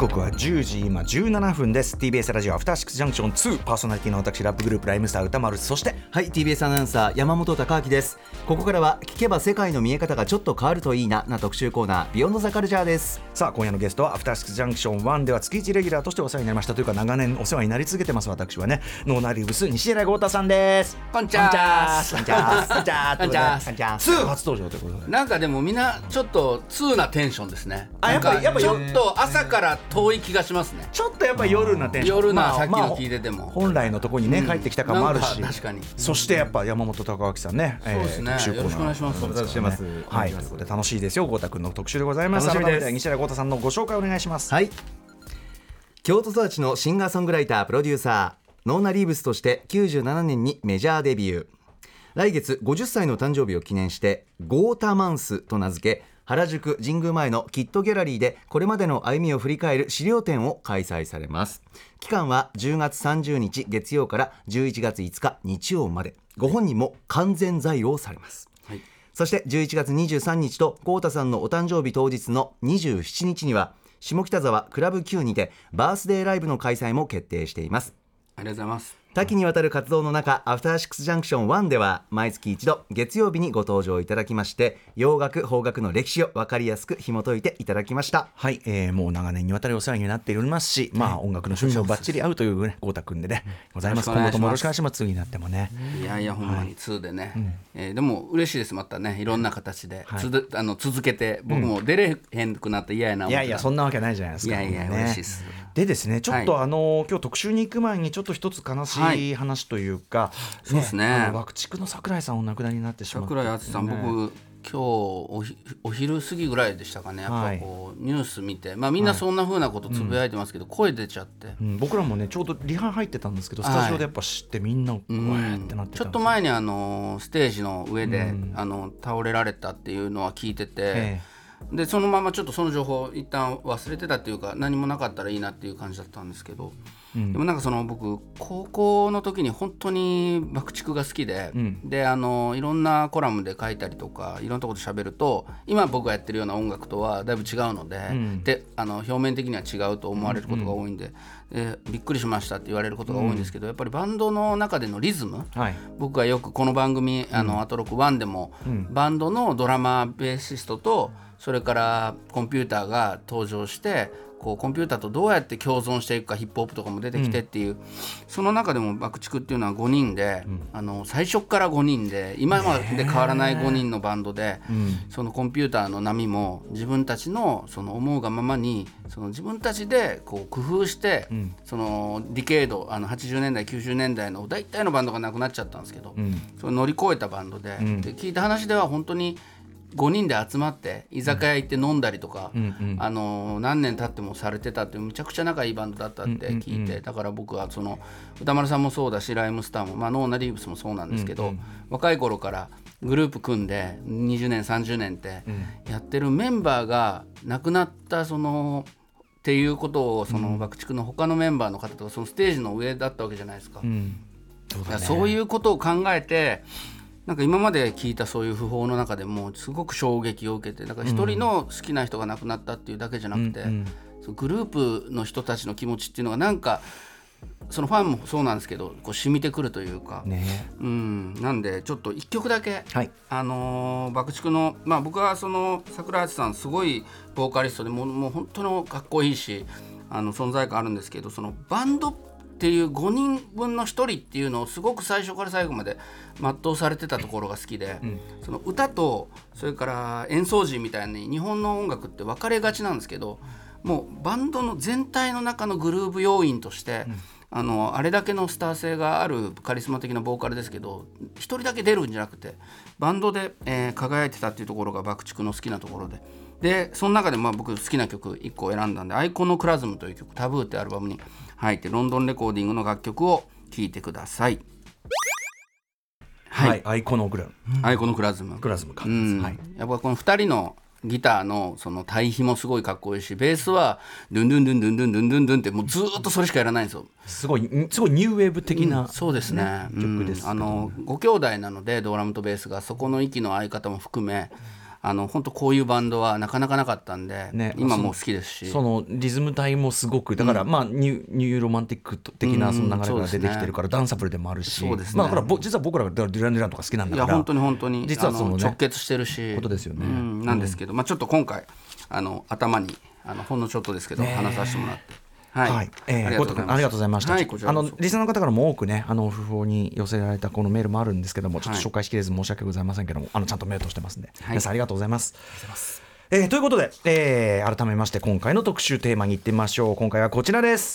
刻は10時今17分です。TBS ラジオアフターシックスジャンクション2パーソナリティの私ラップグループライムスター歌丸そしてはい TBS アナウンサー山本貴明です。ここからは聞けば世界の見え方がちょっと変わるといいなな特集コーナービヨンドザカルチャーです。さあ今夜のゲストはアフターシックスジャンクション1では月1レギュラーとしてお世話になりましたというか長年お世話になり続けてます私はねノーナリウブス西寺豪太さんです。こんにちは。こんにちは。こんにちは。こんにちは。こんにちは2初登場ということで。なんかでもみんなちょっと通なテンションですね。あやっぱやっぱちょっと朝から遠い気がしますね。ちょっとやっぱ夜なテンション。夜なまあさっきのまあ聞いてても。本来のとこにね、帰ってきた感もあるし。確かに。そしてやっぱ山本隆明さんねそうですね。特集コーよろしくお願いします。お願いします。はい。ということで楽しいですよ。豪太君の特集でございます。改めて西寺豪太さんのご紹介お願いします。はい。京都育ちのシンガーソングライタープロデューサーノーナ・リーブスとして97年にメジャーデビュー。来月50歳の誕生日を記念してゴータマンスと名付け原宿神宮前のキットギャラリーでこれまでの歩みを振り返る資料展を開催されます。期間は10月30日月曜から11月5日日曜まで。ご本人も完全在用されます。そして11月23日と豪太さんのお誕生日当日の27日には下北沢クラブ Q にてバースデーライブの開催も決定しています。ありがとうございます多岐にわたる活動の中アフターシックスジャンクション1では毎月一度月曜日にご登場いただきまして洋楽邦楽の歴史を分かりやすく紐解いていただきました。はい、えー、もう長年にわたりお世話になっておりますし、まあ音楽の趣味もバッチリ合うというね豪太君でね、ございます。今後ともよろしくお願いします。次になってもね。いやいやほんまに2でね、えーでも嬉しいですまたね。いろんな形で、はい。つづあの続けて僕も出れへんくなったら嫌やな思ってた。いやいやそんなわけないじゃないですか。いやいや嬉しいですでですねちょっと、はいあの今日特集に行く前にちょっと一つ悲しい話というか、そうですね。爆竹の桜井さんお亡くなりになってしまって桜井敦さん、ね。僕今日おひお昼過ぎぐらいでしたかね。やっぱこう、ニュース見て。まあみんなそんなふうなことつぶやいてますけど、声出ちゃって、うん、僕らもねちょうどリハ入ってたんですけどスタジオでやっぱ知ってみんなうわーってなってたちょっと前にあのステージの上で、あの倒れられたっていうのは聞いてて、えでそのままちょっとその情報一旦忘れてたっていうか何もなかったらいいなっていう感じだったんですけど、でもなんかその僕高校の時に本当に爆竹が好きで、であのいろんなコラムで書いたりとかいろんなところで喋ると今僕がやってるような音楽とはだいぶ違うので,、であの表面的には違うと思われることが多いんで,、でびっくりしましたって言われることが多いんですけど、やっぱりバンドの中でのリズム、はい。僕がよくこの番組「あのアトロク1」でも、バンドのドラマーベーシストとそれからコンピューターが登場してこうコンピューターとどうやって共存していくかヒップホップとかも出てきてっていう、その中でも爆竹っていうのは5人で、あの最初から5人で今まで変わらない5人のバンドで、そのコンピューターの波も自分たちのその思うがままにその自分たちでこう工夫して、そのディケードあの80年代90年代の大体のバンドがなくなっちゃったんですけど、それ乗り越えたバンドで,、で聞いた話では本当に5人で集まって居酒屋行って飲んだりとか、あの何年経ってもされてたってむちゃくちゃ仲いいバンドだったって聞いて、だから僕はその歌丸さんもそうだしライムスターも、まあ、ノーナ・リーブスもそうなんですけど、若い頃からグループ組んで20年30年ってやってるメンバーが亡くなったそのっていうことをその爆竹の他のメンバーの方とかそのステージの上だったわけじゃないですか。そういやそういうことを考えてなんか今まで聞いたそういう訃報の中でもすごく衝撃を受けてだから一人の好きな人が亡くなったっていうだけじゃなくて、そのグループの人たちの気持ちっていうのがなんかそのファンもそうなんですけどこう染みてくるというか、ね。うん、なんでちょっと一曲だけ、はい。あのー爆竹の、まあ、僕はその桜井さんすごいボーカリストでもうもう本当のかっこいいしあの存在感あるんですけどそのバンドっていう5人分の1人っていうのをすごく最初から最後まで全うされてたところが好きで、その歌とそれから演奏陣みたいに日本の音楽って分かれがちなんですけどもうバンドの全体の中のグルーヴ要員として、あのあれだけのスター性があるカリスマ的なボーカルですけど一人だけ出るんじゃなくてバンドで、えー輝いてたっていうところが爆竹の好きなところででその中でまあ僕好きな曲1個選んだんで「アイコノクラズム」という曲「タブー」ってアルバムに入ってロンドンレコーディングの楽曲を聴いてください。はい、アイコノグラム。アイコノクラズム。グラズムか、うん。はい、やっぱこの2人のギターのその対比もすごいかっこいいしベースはドゥンドゥンドゥンドゥンドゥンドゥンドゥンドゥンってもうずーっとそれしかやらないんですよ。すごいんすごいニューウェーブ的な、そうですね。曲ですうん。あのご兄弟なのでドラムとベースがそこの息の合い方も含めあの本当こういうバンドはなかなかなかったんで、ね今もう好きですし。そのリズム体もすごくだから、まあニュニューロマンティック的なその流れが出てきてるから、ダンサブルでもあるし。ね。まあ、だからぼ実は僕らがデュラン・デュランとか好きなんだからいや本当に本当に実はその直結してるし。ことですよね。うんなんですけど、まあ、ちょっと今回あの頭にあのほんのちょっとですけど、話させてもらって。はい、はい、えー、ゴト君ありがとうございました。はい、あのリスナーの方からも多くね、あの不法に寄せられたこのメールもあるんですけども、ちょっと紹介しきれず申し訳ございませんけども、あのちゃんとメールとしてますんで、皆さんありがとうございます。えーということで、えー改めまして今回の特集テーマに行ってみましょう。今回はこちらです。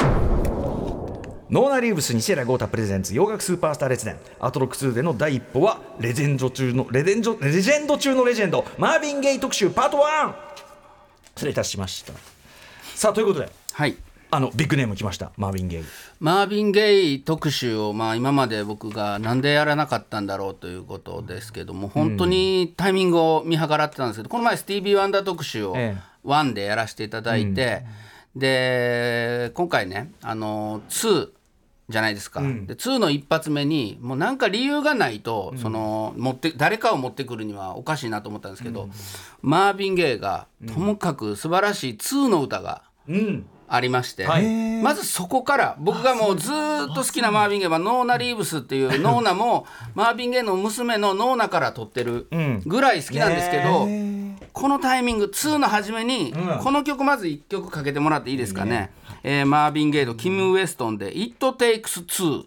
ノーナ・リーブス西原豪太プレゼンツ洋楽スーパースター列伝アトロック2での第一歩はレジェンド中のレジェンドレジェンド中のレジェンドマービン・ゲイ特集パート 1! 失礼いたしました。さあということで。はいあのビッグネーム来ました。マービン・ゲイ。マービン・ゲイ特集を、まあ、今まで僕がなんでやらなかったんだろうということですけども本当にタイミングを見計らってたんですけど、この前スティービー・ワンダー特集をええ。ワンでやらせていただいて、で今回ねあの2じゃないですか、で2の一発目にもうなんか理由がないと、その持って誰かを持ってくるにはおかしいなと思ったんですけど、マービン・ゲイがともかく素晴らしい2の歌がうんありまして、はい。まずそこから僕がもうずーっと好きなマービン・ゲイはノーナ・リーブスっていうノーナもマービン・ゲイの娘のノーナから撮ってるぐらい好きなんですけど、このタイミング2の初めにこの曲まず1曲かけてもらっていいですかね、えーマービン・ゲイとキム・ウエストンで「It Takes Two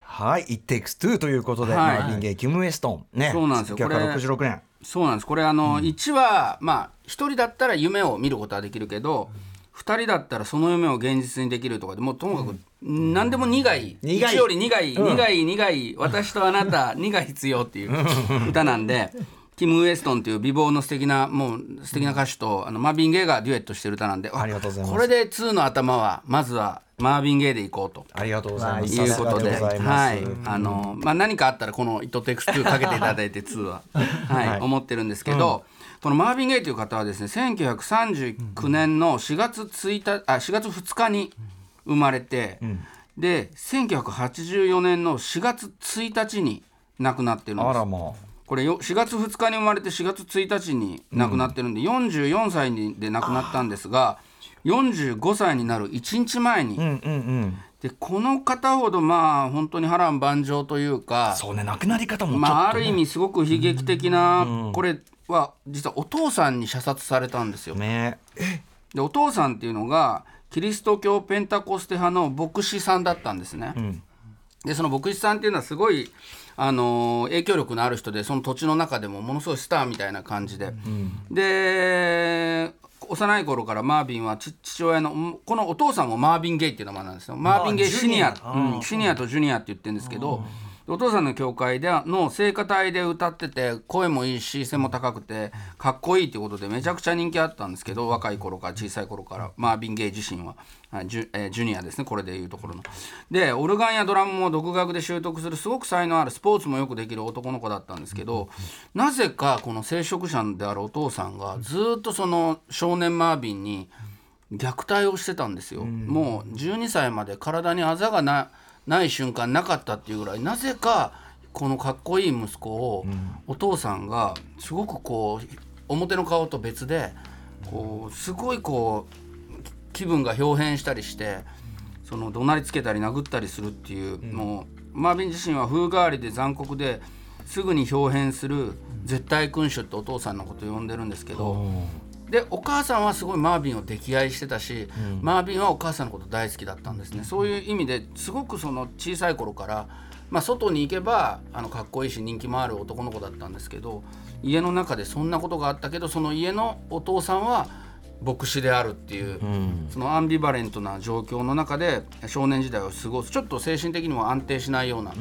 はい「It Takes Two」ということで、はい。マービン・ゲイキム・ウエストン。ね。そうなんですよ。これ1966年」そうなんです。これあの、1はまあ1人だったら夢を見ることはできるけど、2人だったらその夢を現実にできるとかでもうともかく何でも苦い苦い1より苦い、うん。苦い苦い私とあなた2が必要っていう歌なんで。キム・ウエストンっていう美貌の素敵なもう素敵な歌手とあのマービン・ゲイがデュエットしてる歌なんでありがとうございますこれで2の頭はまずはマービン・ゲイでいこうとありがとうございますいうことで、あの、まあ、何かあったら、このイットテクス2かけていただいて、2は。はい、はい思ってるんですけど。このマービン・ゲイという方はですね、1939年の4月1日、あ、4月2日に生まれて。で、1984年の4月1日に亡くなってるんです。あらまこれよ4月2日に生まれて4月1日に亡くなってるんで、44歳にで亡くなったんですが45歳になる1日前に、あうんうんうん。でこの方ほどまあ本当に波乱万丈というかそうね亡くなり方もちょっと、ね。まあ、ある意味すごく悲劇的な、これは実はお父さんに射殺されたんですよ。ね。でお父さんっていうのがキリスト教ペンタコステ派の牧師さんだったんですね。でその牧師さんっていうのはすごい、あのー影響力のある人でその土地の中でもものすごいスターみたいな感じで、で幼い頃からマービンはち父親のんこのお父さんもマービン・ゲイっていう名前なんですよ。マービン・ゲイシニア、うん、シニアとジュニアって言ってるんですけど、お父さんの教会での聖歌隊で歌ってて声もいいし背も高くてかっこいいっていうことでめちゃくちゃ人気あったんですけど若い頃から小さい頃からマービン・ゲイ自身ははいジュ,、えージュニアですねこれでいうところの。でオルガンやドラムも独学で習得するすごく才能あるスポーツもよくできる男の子だったんですけどなぜかこの聖職者であるお父さんがずっとその少年マービンに虐待をしてたんですよ。もう12歳まで体にあざがなない瞬間なかったっていうぐらいなぜかこのかっこいい息子をお父さんがすごくこう表の顔と別でこうすごいこう気分が表変したりしてその怒鳴りつけたり殴ったりするっていう、もうマービン自身は風変わりで残酷ですぐに表変する絶対君主ってお父さんのことを呼んでるんですけど、でお母さんはすごいマービンを溺愛してたし、マービンはお母さんのこと大好きだったんですね。そういう意味ですごくその小さい頃から、まあ、外に行けばあのかっこいいし人気もある男の子だったんですけど家の中でそんなことがあったけどその家のお父さんは牧師であるっていう、そのアンビバレントな状況の中で少年時代を過ごすちょっと精神的にも安定しないような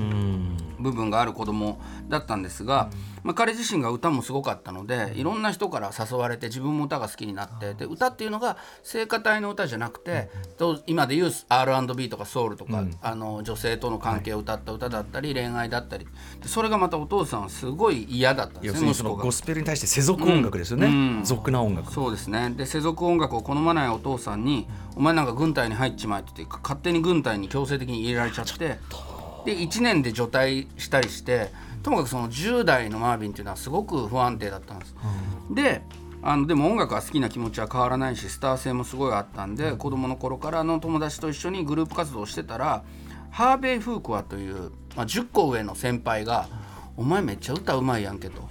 部分がある子供だったんですが、まあ、彼自身が歌もすごかったのでいろんな人から誘われて自分も歌が好きになってで歌っていうのが聖歌隊の歌じゃなくて、と今でいう R&B とかソウルとか、あの女性との関係を歌った歌だったり、恋愛だったり。でそれがまたお父さんはすごい嫌だったんですねゴ。スペルに対して世俗音楽ですよね、うん。俗な音楽。そうですね。で世俗音楽を好まないお父さんに「お前なんか軍隊に入っちまえ」って言って勝手に軍隊に強制的に入れられちゃってで1年で除隊したりしてともかくその10代のマービンっていうのはすごく不安定だったんです。であのでも音楽が好きな気持ちは変わらないしスター性もすごいあったんで、子供の頃からの友達と一緒にグループ活動をしてたらハーベイ・フークワという、まあ、10個上の先輩が「お前めっちゃ歌うまいやんけ」と。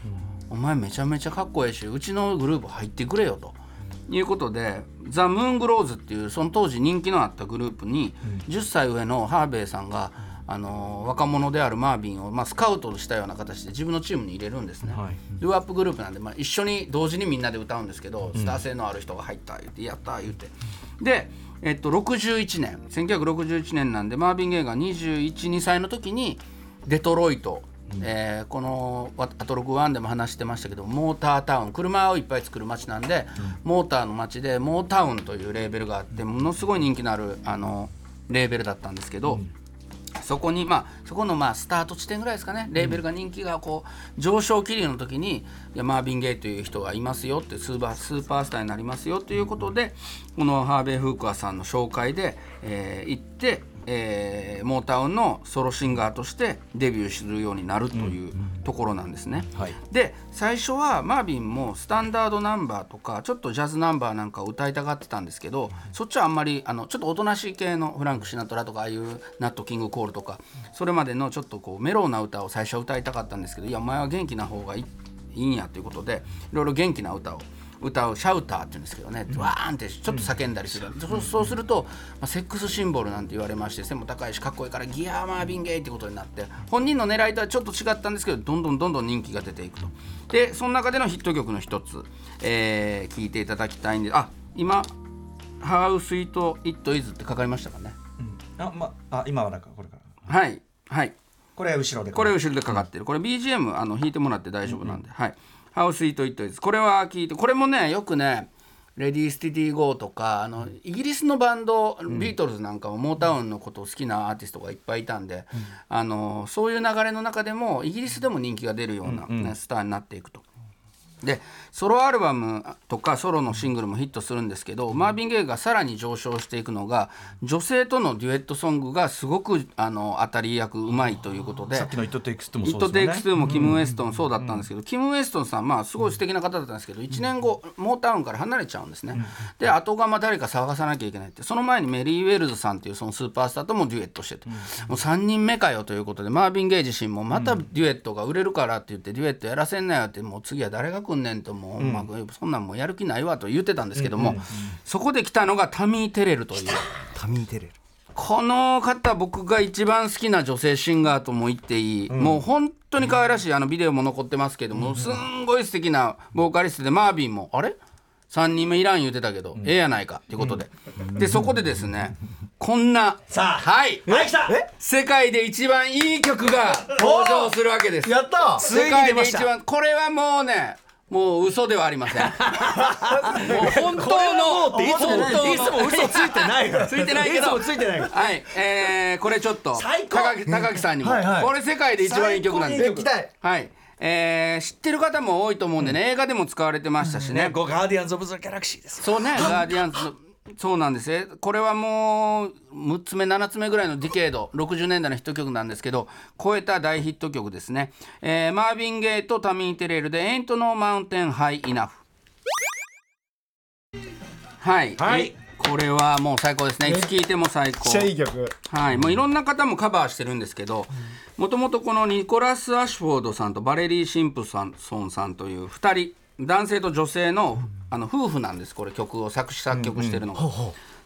お前めちゃめちゃかっこええしうちのグループ入ってくれよと。いうことでザ・ムーングローズっていうその当時人気のあったグループに10歳上のハーベイさんが、あのー若者であるマービンを、まあ、スカウトしたような形で自分のチームに入れるんですね。はい。ドゥアップグループなんで、まあ、一緒に同時にみんなで歌うんですけど、スター性のある人が入った言ってやった言って。で、えっと、61年1961年なんでマービン・ゲイが212歳の時にデトロイト、えーこの「アトロク1」でも話してましたけどモータータウン車をいっぱい作る街なんで、モーターの街でモータウンというレーベルがあってものすごい人気のあるあのレーベルだったんですけど、そこにまあそこのまあスタート地点ぐらいですかね。レーベルが人気がこう上昇気流の時にいやマービン・ゲイという人がいますよってスーパースーパースターになりますよということでこのハーベイ・フークアさんの紹介で、えー行って、えーモータウンのソロシンガーとしてデビューするようになるというところなんですね。はい。で最初はマービンもスタンダードナンバーとかちょっとジャズナンバーなんかを歌いたがってたんですけどそっちはあんまりあのちょっとおとなしい系のフランク・シナトラとかああいうナット・キング・コールとかそれまでのちょっとこうメロウな歌を最初は歌いたかったんですけどいやお前は元気な方がいいいいんやということでいろいろ元気な歌を歌うシャウターって言うんですけどね、わーんってちょっと叫んだりする、そうそうすると、まあ、セックスシンボルなんて言われまして背も高いしかっこいいからギアーマービンゲイってことになって本人の狙いとはちょっと違ったんですけどどんどんどんどん人気が出ていくと。でその中でのヒット曲の一つ、えー聞いていただきたいんであ今「How Sweet It Is」ってかかりましたかね？あ、まあ、今はなんかこれから。はいはい。これ後ろでこれ後ろでかかってる。これ BGM あの弾いてもらって大丈夫なんで、はい「How Sweet It Is」これは聞いてこれもねよくね Ready Steady Go とかあのイギリスのバンド、ビートルズなんかもモータウンのことを好きなアーティストがいっぱいいたんで、あのそういう流れの中でもイギリスでも人気が出るような、ねスターになっていくと。でソロアルバムとかソロのシングルもヒットするんですけどマービン・ゲイがさらに上昇していくのが女性とのデュエットソングがすごくあの当たり役うまいということでさっきの「It Takes」も It そうですよね。 Takes Two もキム・ウエストンそうだったんですけど、キム・ウエストンさんまあすごい素敵な方だったんですけど1年後モータウンから離れちゃうんですね、で後釜誰か探さなきゃいけないってその前にメリー・ウェルズさんっていうそのスーパースターともデュエットしてて、もう3人目かよということでマービン・ゲイ自身もまたデュエットが売れるからって言ってデュエットやらせんなよってもう次は誰が来ん。ねん。ともう、まあ、そん。なん。もうやる気ないわと言ってたん。ですけども、そこで来たのがタミー・テレルという。タミーテレルこの方僕が一番好きな女性シンガーとも言っていい、もう本当に可愛らしいあのビデオも残ってますけども、すんごい素敵なボーカリストでマービンもあれ？3人目いらん言うてたけど、ええやないかっていうことで、でそこでですねこんなさあはい。世界で一番いい曲が登場するわけです。やった。世界で一番これはもうねもう嘘ではありません。もう本当のいつも本当のいつも嘘ついてないから。ついてないけど。いつもついてないから。はい、えー、これちょっと最高。高木高木さんにも、はいはい。これ世界で一番いい曲なんで聞きたいはい、えー、知ってる方も多いと思うんでね、映画でも使われてましたしね、ねゴガーディアンズ・オブ・ザ・ギャラクシーですそうねガーディアンズのそうなんです。ねこれはもう6つ目7つ目ぐらいの decade 60年代のヒット曲なんですけど超えた大ヒット曲ですね、えーマービン・ゲイとタミー・テレールで「Ain't No Mountain High Enough」はい、はい。これはもう最高ですね。いつ聴いても最高。い曲。はい、もういろんな方もカバーしてるんですけどもともとこのニコラス・アッシュフォードさんとバレリー・シンプソンさんという2人男性と女性のあの夫婦なんですこれ曲を作詞作曲してるのが。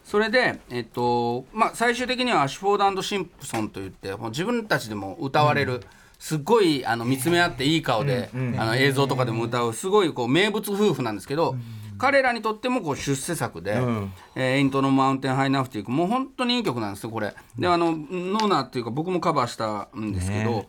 それで、えっとまあ、最終的にはアシュフォードシンプソンといってもう自分たちでも歌われる、すっごいあの見つめ合っていい顔で、あの映像とかでも歌うすごいこう名物夫婦なんですけど、彼らにとってもこう出世作で「えーエイントのマウンテンハイナフ」っていうもう本当にいい曲なんですよこれ。であのノーナーっていうか僕もカバーしたんですけど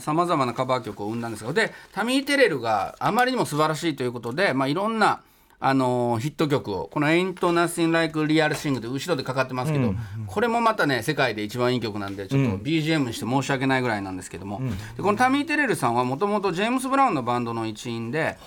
さまざまなカバー曲を生んだんですがでタミー・テレルがあまりにも素晴らしいということで、まあ、いろんなあのヒット曲をこの「Ain't Nothing Like Real Sing」って後ろでかかってますけど、これもまたね世界で一番いい曲なんでちょっと BGM にして申し訳ないぐらいなんですけども、でこのタミー・テレルさんはもともとジェームス・ブラウンのバンドの一員で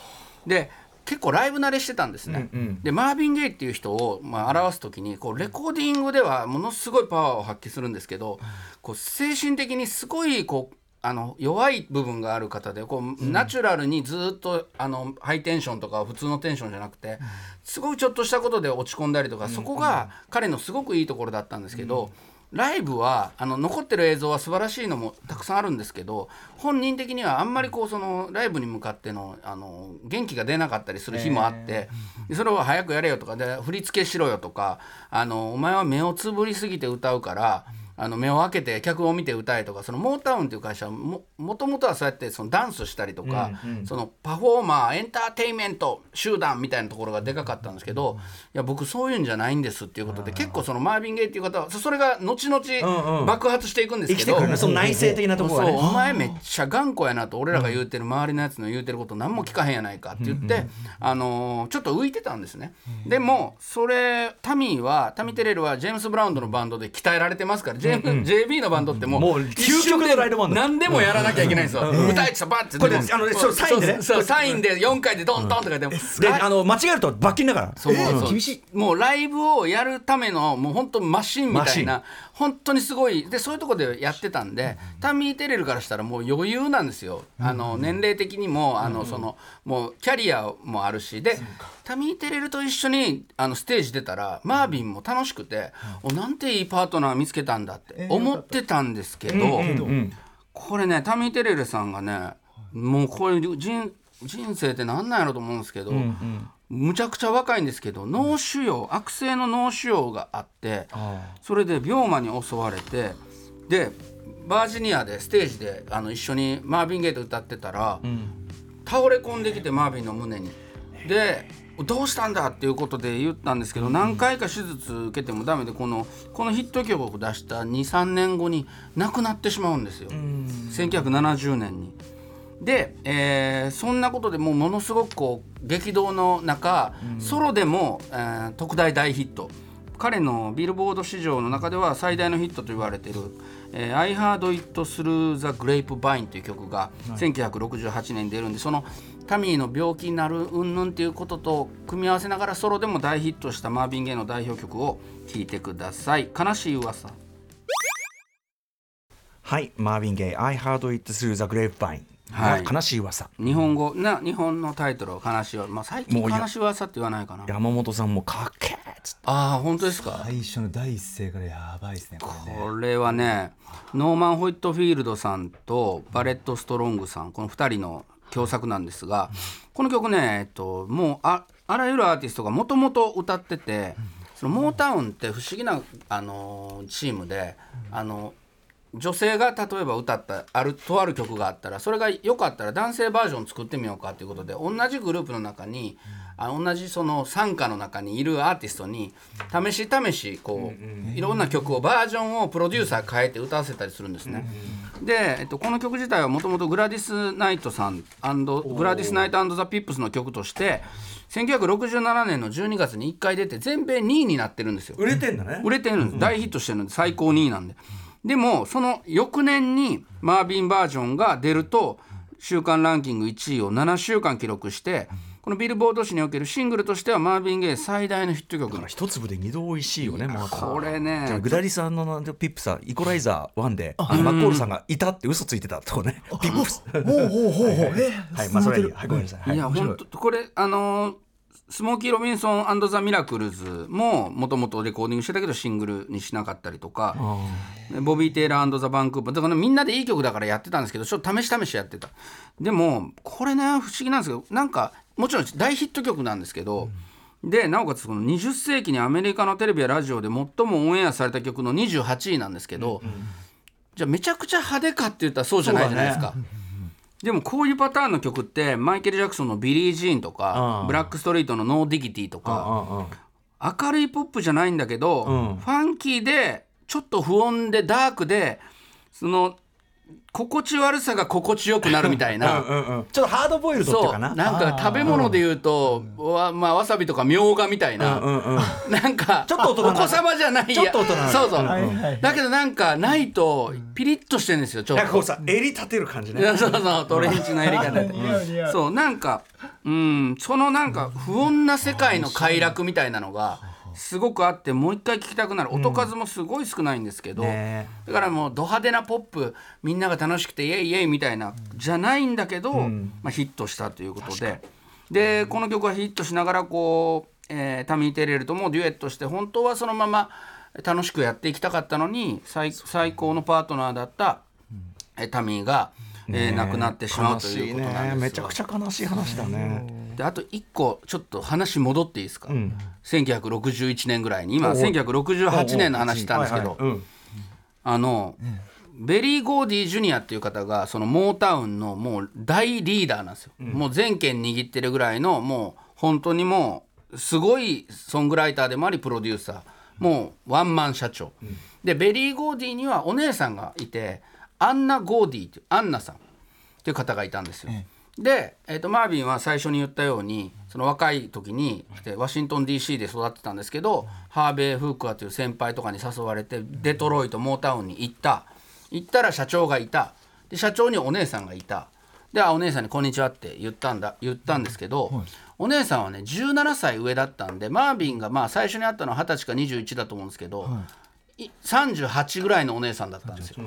で結構ライブ慣れしてたんですね、でマービン・ゲイっていう人を、まあ、表す時にこうレコーディングではものすごいパワーを発揮するんですけどこう精神的にすごいこうあの弱い部分がある方でこう、ナチュラルにずっとあのハイテンションとか普通のテンションじゃなくてすごいちょっとしたことで落ち込んだりとか、そこが彼のすごくいいところだったんですけど。ライブはあの残ってる映像は素晴らしいのもたくさんあるんですけど本人的にはあんまりこうそのライブに向かってのあの元気が出なかったりする日もあって、でそれを早くやれよとかで振り付けしろよとかあのお前は目をつぶりすぎて歌うからあの目を開けて客を見て歌えとかそのモータウンっていう会社はももともとはそうやってそのダンスしたりとか、そのパフォーマーエンターテインメント集団みたいなところがでかかったんですけどいや僕そういうんじゃないんですっていうことで結構そのマービン・ゲイっていう方はそそれが後々爆発していくんですけど、生きてくるね。その内省的なところがね。お前めっちゃ頑固やなと俺らが言うてる周りのやつの言うてること何も聞かへんやないかって言って、あのーちょっと浮いてたんですね、でもそれタミーはタミー・テレルはジェームス・ブラウンドのバンドで鍛えられてますから、J- JB のバンドってもうもう究極のライドバンド。何でもやらなきゃいけないんですよ、歌いつバッてこれあのサインでね。そうそうサインで4回でドンドンとかでも、であの間違えると罰金だから。そうそう厳しい。もうライブをやるためのもう本当マシンみたいな本当にすごい。でそういうとこでやってたんでタミー・テレルからしたらもう余裕なんですよ。あの年齢的にもあのそのもうキャリアもあるしでタミー・テレルと一緒にあのステージ出たらマービンも楽しくておなんていいパートナー見つけたんだって思ってたんですけどこれねタミー・テレルさんがねもうこういう人人生って何なんやろと思うんですけど、むちゃくちゃ若いんですけど脳腫瘍悪性の脳腫瘍があってそれで病魔に襲われてでバージニアでステージであの一緒にマービン・ゲイと歌ってたら、倒れ込んできてマービンの胸に。でどうしたんだっていうことで言ったんですけど、何回か手術受けてもダメでこのこのヒット曲を出した23年後に亡くなってしまうんですよ、1970年に。で、えーそんなことでもうものすごくこう激動の中、ソロでも、えー特大大ヒット。彼のビルボード市場の中では最大のヒットと言われている「えー I Heard It Through the Grapevine」という曲が1968年に出るんでそのタミーの病気になる云々っていうことと組み合わせながらソロでも大ヒットしたマービン・ゲイの代表曲を聴いてください「悲しい噂」はいマーヴィン・ゲイ「I heard it through the grapevine」はい。悲しい噂。日本語な日本のタイトルは「悲しい噂」まあ最近悲しい噂って言わないかな。山本さんもかっけーっつって。ああ本当ですか？最初の第一声からやばいですねこれね。これはねノーマン・ホイットフィールドさんとバレット・ストロングさんこの2人の共作なんですがこの曲ね、えっと、もうああらゆるアーティストがもともと歌っててそのモータウンって不思議な、あのーチームで、あの女性が例えば歌ったあるとある曲があったらそれが良かったら男性バージョン作ってみようかということで同じグループの中にあ同じその傘下の中にいるアーティストに試し試しこういろんな曲をバージョンをプロデューサー変えて歌わせたりするんですね。で、えっと、この曲自体はもともとグラディス・ナイトさんグラディス・ナイトザ・ピップスの曲として1967年の12月に1回出て全米2位になってるんですよ。売れてんだね。売れてるんです。大ヒットしてるんで最高2位なんででもその翌年にマービンバージョンが出ると週間ランキング1位を7週間記録してこのビルボード誌におけるシングルとしてはマービン・ゲイ最大のヒット曲。一粒で二度美味しいよねまたこれじゃあねグダリさんのピップさイコライザー1でマッコールさんがいたって嘘ついてたとこねピップス。ほうほうほうほう。えはいまあそれはいいはいごめんなさい。はいいや本当これあのースモーキー・ロビンソンザ・ミラクルズももともとレコーディングしてたけどシングルにしなかったりとか。ボビー・テイラーザ・バンクーバー。だから、ね、みんなでいい曲だからやってたんですけどちょっと試し試しやってた。でもこれね不思議なんですけどなんかもちろん大ヒット曲なんですけど、でなおかつこの20世紀にアメリカのテレビやラジオで最もオンエアされた曲の28位なんですけど、じゃあめちゃくちゃ派手かって言ったらそうじゃないじゃないですか。でもこういうパターンの曲ってマイケル・ジャクソンの「ビリー・ジーン」とかブラック・ストリートの「ノー・ディギティ」とか明るいポップじゃないんだけど、ファンキーでちょっと不穏でダークでその心地悪さが心地よくなるみたいな。うんうんちょっとハードボイルドっていうそうかななんか食べ物で言うと、わまあ、わさびとかみょうがみたいな、うんうんなんかちょっと大人な。お子様じゃないちょっと大人な。そうそう、はいはいだけどなんかないとピリッとしてるんですよちょっと。なんかこうさ襟立てる感じね。い やそうそう。トレンチのやり方で似合う似合うそうなんかうん。そのなんか不穏な世界の快楽みたいなのがすごくあってもう一回聞きたくなる。音数もすごい少ないんですけど、ね。だからもうド派手なポップみんなが楽しくてイエイイエイみたいなじゃないんだけど、まあ、ヒットしたということで。でこの曲はヒットしながらこう、えータミー・テレルともデュエットして本当はそのまま楽しくやっていきたかったのに最最高のパートナーだった、えータミーが、えー亡くなってしまうということなんですね。めちゃくちゃ悲しい話だね。であと1個ちょっと話戻っていいですか、1961年ぐらいに。今1968年の話したんですけど、はいはい。うん。あの、ベリー・ゴーディ・ジュニアっていう方がそのモータウンのもう大リーダーなんですよ、もう全権握ってるぐらいのもう本当にもうすごいソングライターでもありプロデューサー。もうワンマン社長、でベリー・ゴーディにはお姉さんがいてアンナ・ゴーディっていうアンナさん。っていう方がいたんですよ。で、えー、とマービンは最初に言ったようにその若い時にでワシントン DC で育ってたんですけどハーベイ・フークアという先輩とかに誘われてデトロイトモータウンに行った。行ったら社長がいた。で社長にお姉さんがいた。であお姉さんに「こんにちは」って言ったんだ言ったんですけど、お姉さんはね17歳上だったんでマービンがまあ最初に会ったのは20歳か21だと思うんですけど、い。38ぐらいのお姉さんだったんですよ。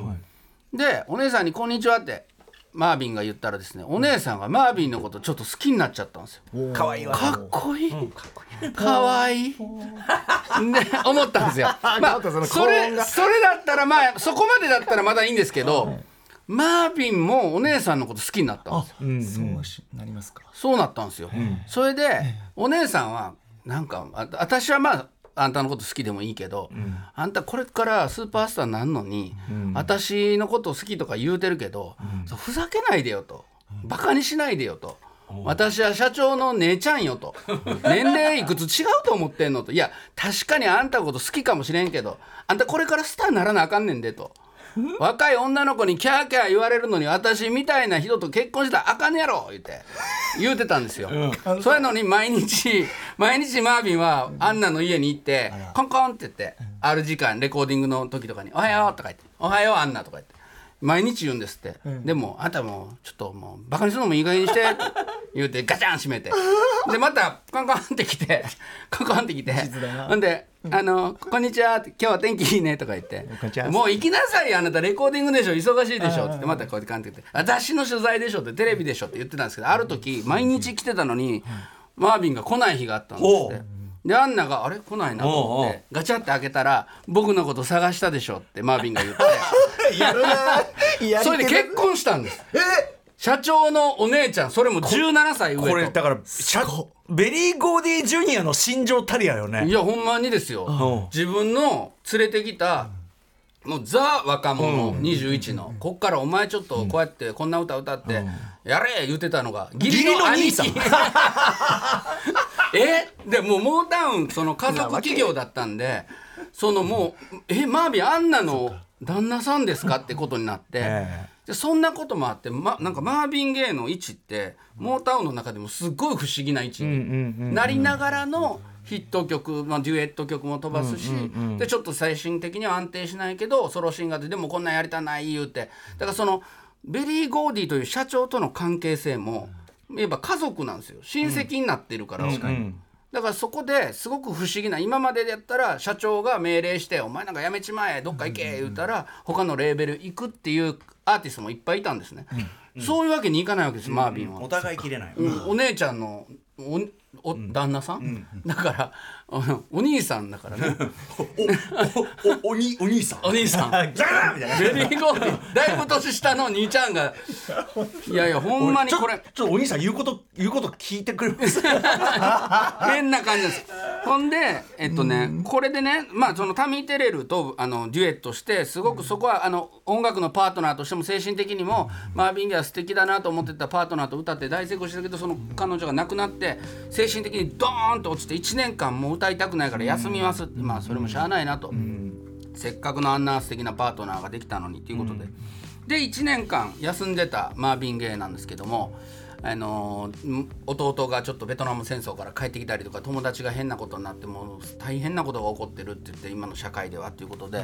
でお姉さんに「こんにちは」ってマービンが言ったらですねお姉さんがマービンのことちょっと好きになっちゃったんですよ。可愛いわ。かっこいい、かわいい。で思ったんですよ。まあそれそれだったらまあそこまでだったらまだいいんですけど、マービンもお姉さんのこと好きになったんですよ。そうしなりますか。そうなったんですよ。それでお姉さんはなんかあ私はまああんたのこと好きでもいいけど、あんたこれからスーパースターになるのに、私のこと好きとか言うてるけど、そうふざけないでよと。バカにしないでよと。私は社長の姉ちゃんよと。年齢いくつ違うと思ってんのと。いや確かにあんたのこと好きかもしれんけどあんたこれからスターにならなあかんねんでと 若い女の子にキャーキャー言われるのに私みたいな人と結婚したらあかんねやろ言うて。言うてたんですよ、そういうのに毎日 毎日マービンはアンナの家に行ってコンコンって言ってある時間レコーディングの時とかに「おはよう」とか言って「おはようアンナ」とか言って毎日言うんですって、でもあんたもうちょっともうバカにするのもいい加減にして。言うてガチャン閉めて。でまたコンコンって来てコンコンって来て。ほんで「あのこんにちは」って「今日は天気いいね」とか言って。もう行きなさいよあなたレコーディングでしょ忙しいでしょ」って言ってまたこうやってカンって言って「私の取材でしょ」ってテレビでしょって言ってたんですけどある時毎日来てたのにマービンが来ない日があったんですって。でアンナが「あれ？来ないな」と思ってガチャって開けたら「僕のこと探したでしょ」ってマービンが言って。やるなそれで結婚したんです。社長のお姉ちゃんそれも17歳上と。これだからベリー・ゴーディ・ジュニアの心情たるやよね。いやほんまにですよ。自分の連れてきたもうザ若者21の。こっからお前ちょっとこうやってこんな歌歌ってやれ言ってたのが義理の兄貴 え？でもうモータウンその家族企業だったんでそのもうえマービンあんなの旦那さんですかってことになってえでそんなこともあって、ま、なんかマービン・ゲイの位置ってモータウンの中でもすごい不思議な位置になりながらのヒット曲、まあ、デュエット曲も飛ばすし、でちょっと精神的には安定しないけどソロシンガーででもこんなんやりたない言うて。だからそのベリー・ゴーディという社長との関係性もやっぱ家族なんですよ。親戚になってるから。だからそこですごく不思議な今までやったら社長が命令して「お前なんかやめちまえどっか行け」言うたら他のレーベル行くっていうアーティストもいっぱいいたんですね、そういうわけにいかないわけです、マービンは、お互い切れない、うん。お姉ちゃんのおお旦那さん、だからあのお兄さんだからね。おおにお兄さん。お兄さん。ベリーゴーディだいぶ年下の兄ちゃんが。いやいやほんまにこれ。ちょっとお兄さん言うこと言うこと聞いてくれます？変な感じです。ほんでえっとねこれでねまあそのタミー・テレルとあのデュエットしてすごくそこはあの音楽のパートナーとしても精神的にもマービン・ゲイは素敵だなと思ってたパートナーと歌って大成功したけどその彼女が亡くなって精神的にドーンと落ちて1年間もう歌いたくないから休みますってまあそれもしゃあないなと。せっかくのあんな素敵なパートナーができたのにっていうことで。で1年間休んでたマービン・ゲイなんですけどもあのー弟がちょっとベトナム戦争から帰ってきたりとか友達が変なことになってもう大変なことが起こってるって言って今の社会ではっていうことで、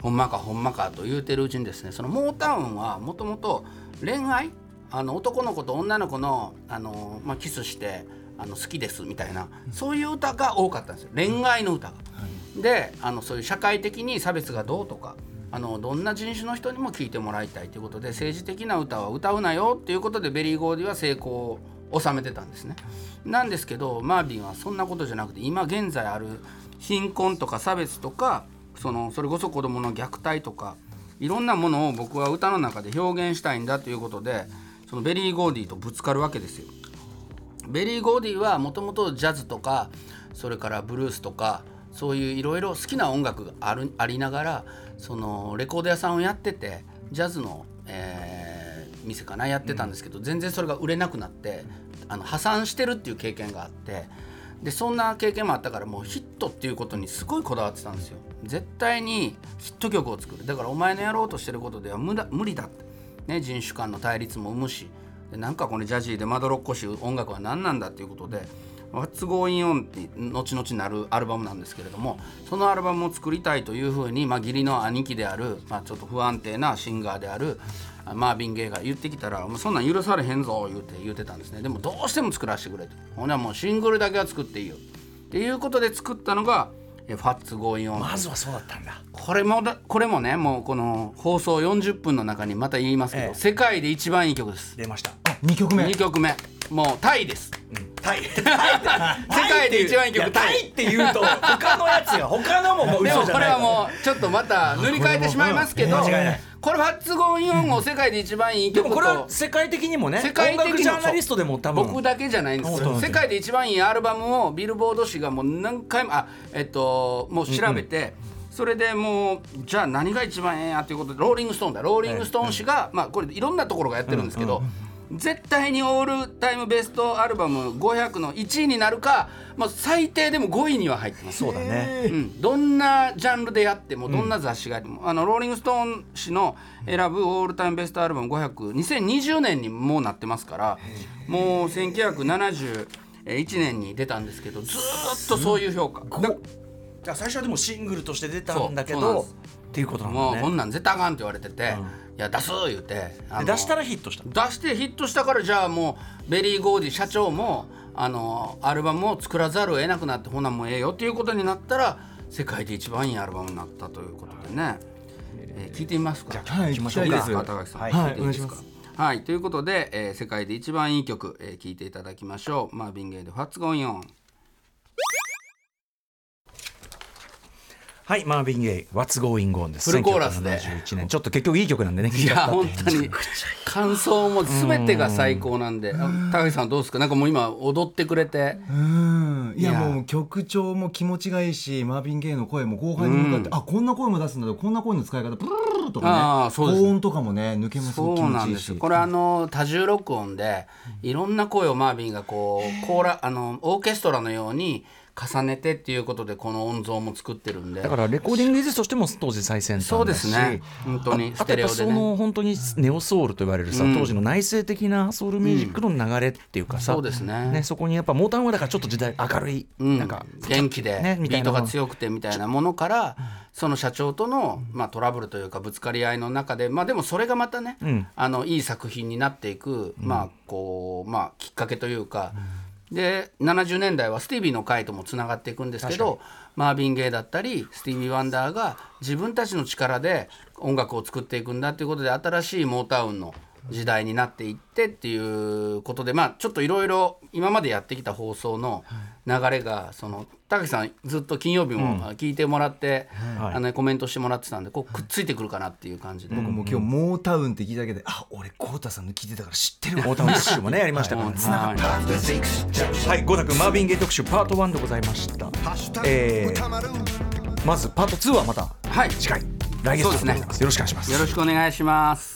ほんまかほんまかと言うてるうちにですねそのモータウンはもともと恋愛あの男の子と女の子の、あのーまあ、キスしてあの好きですみたいなそういう歌が多かったんですよ恋愛の歌が。であのそういう社会的に差別がどうとかあのどんな人種の人にも聴いてもらいたいということで政治的な歌は歌うなよっていうことでベリー・ゴーディは成功を収めてたんですね。なんですけどマービンはそんなことじゃなくて今現在ある貧困とか差別とかそのそれこそ子どもの虐待とかいろんなものを僕は歌の中で表現したいんだということでそのベリー・ゴーディとぶつかるわけですよ。ベリー・ゴーディはもともとジャズとかそれからブルースとかそういういろいろ好きな音楽があるありながらそのレコード屋さんをやっててジャズの、えー店かなやってたんですけど、全然それが売れなくなってあの破産してるっていう経験があってでそんな経験もあったからもうヒットっていうことにすごいこだわってたんですよ。絶対にヒット曲を作る。だからお前のやろうとしてることでは無だ無理だって、ね、人種間の対立も生むし。でなんかこのジャジーでまどろっこしい音楽は何なんだっていうことで「What's Going On」って後々なるアルバムなんですけれどもそのアルバムを作りたいというふうに、まあ、義理の兄貴である、まあ、ちょっと不安定なシンガーであるマービン・ゲイが言ってきたら「もうそんなん許されへんぞ」言うて言うてたんですね。でもどうしても作らせてくれと。ほんならもうシングルだけは作っていいよ。っていうことで作ったのが「え What's Going On」まずはそうだったんだ。これもだこれもねもうこの放送40分の中にまた言いますけど、ええ。世界で一番いい曲です。出ました。2曲目。2曲目。もうタイです。タイ。世界で一番いい曲タイタイ。って言うと他のやつが他のももうでもこれ嘘じゃないはもうちょっとまた塗り替えてしまいますけど間違いないこれ「ファッツゴーイオン」を世界で一番いい曲でもこれはと世界的にもね世界的ジャーナリストでも多分。僕だけじゃないんです本当世界で一番いいアルバムをビルボード誌がもう何回もあえっともう調べて、それでもうじゃあ何が一番ええんやということでローリング・ストーンだ。ローリング・ストーン誌が、まあこれいろんなところがやってるんですけど、絶対にオールタイムベストアルバム500の1位になるか、まあ、最低でも5位には入ってます。そうだね。うん、どんなジャンルでやってもどんな雑誌がやっても、あのローリング・ストーン氏の選ぶオールタイムベストアルバム5002020年にもうなってますからもう1971年に出たんですけどずーっとそういう評価。だじゃあ最初はでもシングルとして出たんだけどっていうことなんもうだねこんなん絶対あかんって言われてて「いや出す」言うて。出したらヒットした。出してヒットしたからじゃあもうベリー・ゴーディ社長もあのアルバムを作らざるを得なくなってほなもうええよっていうことになったら世界で一番いいアルバムになったということでね、えー聞いてみますか？はい行きましょうか高木さん、はい聞いていいですか？はいお願いします。はいということで、えー世界で一番いい曲、えー聞いていただきましょう。マービン・ゲイで「What's Going On」はいマービン・ゲイ「What's Going On」です。フルコーラスで。1971年。ちょっと結局いい曲なんでねいや本当に。感想も全てが最高なんで。あ高木さんどうですか？なんかもう今踊ってくれて。うん。いやもう曲調も気持ちがいいしマービン・ゲイの声も後輩に向かって、あこんな声も出すんだこんな声の使い方プルルルルとかね。高音とかもね抜けもすそうなんですよ。これあの多重録音でいろんな声をマービンがこうコーラあのオーケストラのように重ねてっていうことでこの音像も作ってるんで。だからレコーディング技術としても当時最先端だし。そうですね。本当にああとやっぱそステレオでね。の本当にネオソウルと言われるさ、うん当時の内省的なソウルミュージックの流れっていうかさ、そうですね。そこにやっぱモータウンはだからちょっと時代明るい、うん。なんか元気で、ねビートが強くてみたいなものからその社長との、まあ、トラブルというかぶつかり合いの中で、まあ、でもそれがまたね、ん。あのいい作品になっていく、まあこうまあ、きっかけというか、で70年代はスティービーの回ともつながっていくんですけどマービン・ゲイだったりスティービー・ワンダーが自分たちの力で音楽を作っていくんだということで新しいモータウンの時代になっていってっていうことでまあちょっといろいろ今までやってきた放送の流れがその高木さんずっと金曜日も聞いてもらって、あのコメントしてもらってたんでこうくっついてくるかなっていう感じで。僕も今日モータウンって聞いただけであ俺コウタさんの聞いてたから知ってるわ。大田一周もねやりましたからね。はい。はい、ゴータ君マーヴィンゲイ特集パート1でございました。えー、まずパート2はまたはい。次回来月ですね。よろしくお願いします。よろしくお願いします。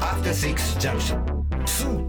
After Six Junction.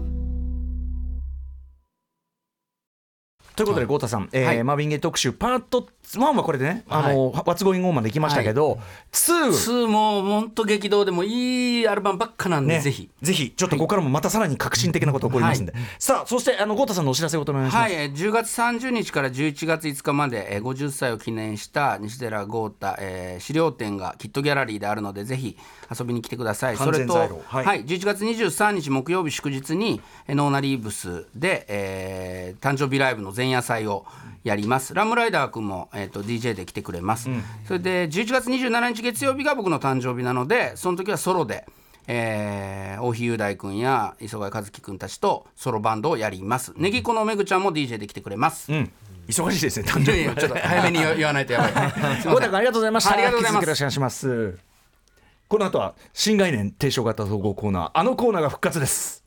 ということで、ゴータさん、えーはい。マーヴィンゲイ特集パート1はこれでね、あの、What's Going On まで行きましたけど、2、2も本当激動でもいいアルバムばっかなんで、ね、ぜひ。ぜひ、ちょっとここからもまたさらに革新的なこと起こりますんで、さあ、そして、あの、ゴータさんのお知らせをお願いします。はい、えー10月30日から11月5日まで、えー50歳を記念した西寺豪太、えー資料展がキットギャラリーであるのでぜひ遊びに来てください。そ完れと、全在庫ははいい11月23日木曜日祝日にえーノーナリーブスで、えー誕生日ライブの前夜祭をやりますラムライダー君も、えー、と DJ で来てくれます、それで11月27日月曜日が僕の誕生日なのでその時はソロでえー、大日雄大君や磯貝和樹君たちとソロバンドをやります。ネギコのめぐちゃんも DJ で来てくれます。うん忙しいですね、誕生日ちょっと早めに 言わないとやばい。すいませんゴータ君ありがとうございました。ありがとうございます引き続きよろしくお願いします。この後は新概念提唱型総合コーナー、あのコーナーが復活です。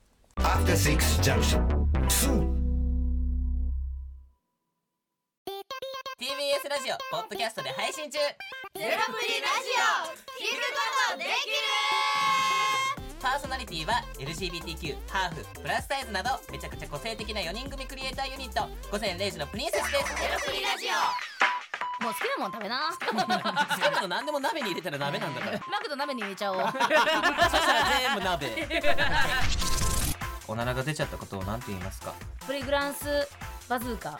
TBS ラジオポッドキャストで配信中。ゼロプリラジオ聞くことできるパーソナリティは LGBTQ ハーフプラスサイズなどめちゃくちゃ個性的な4人組クリエイターユニット。午前0時のプリンセスです。ゼロプリラジオ。もう好きなもん食べな。好きなの何でも鍋に入れたら鍋なんだから。マクド鍋に入れちゃおう。そしたら全部鍋。おならが出ちゃったことを何て言いますか？プリグランスバズーカ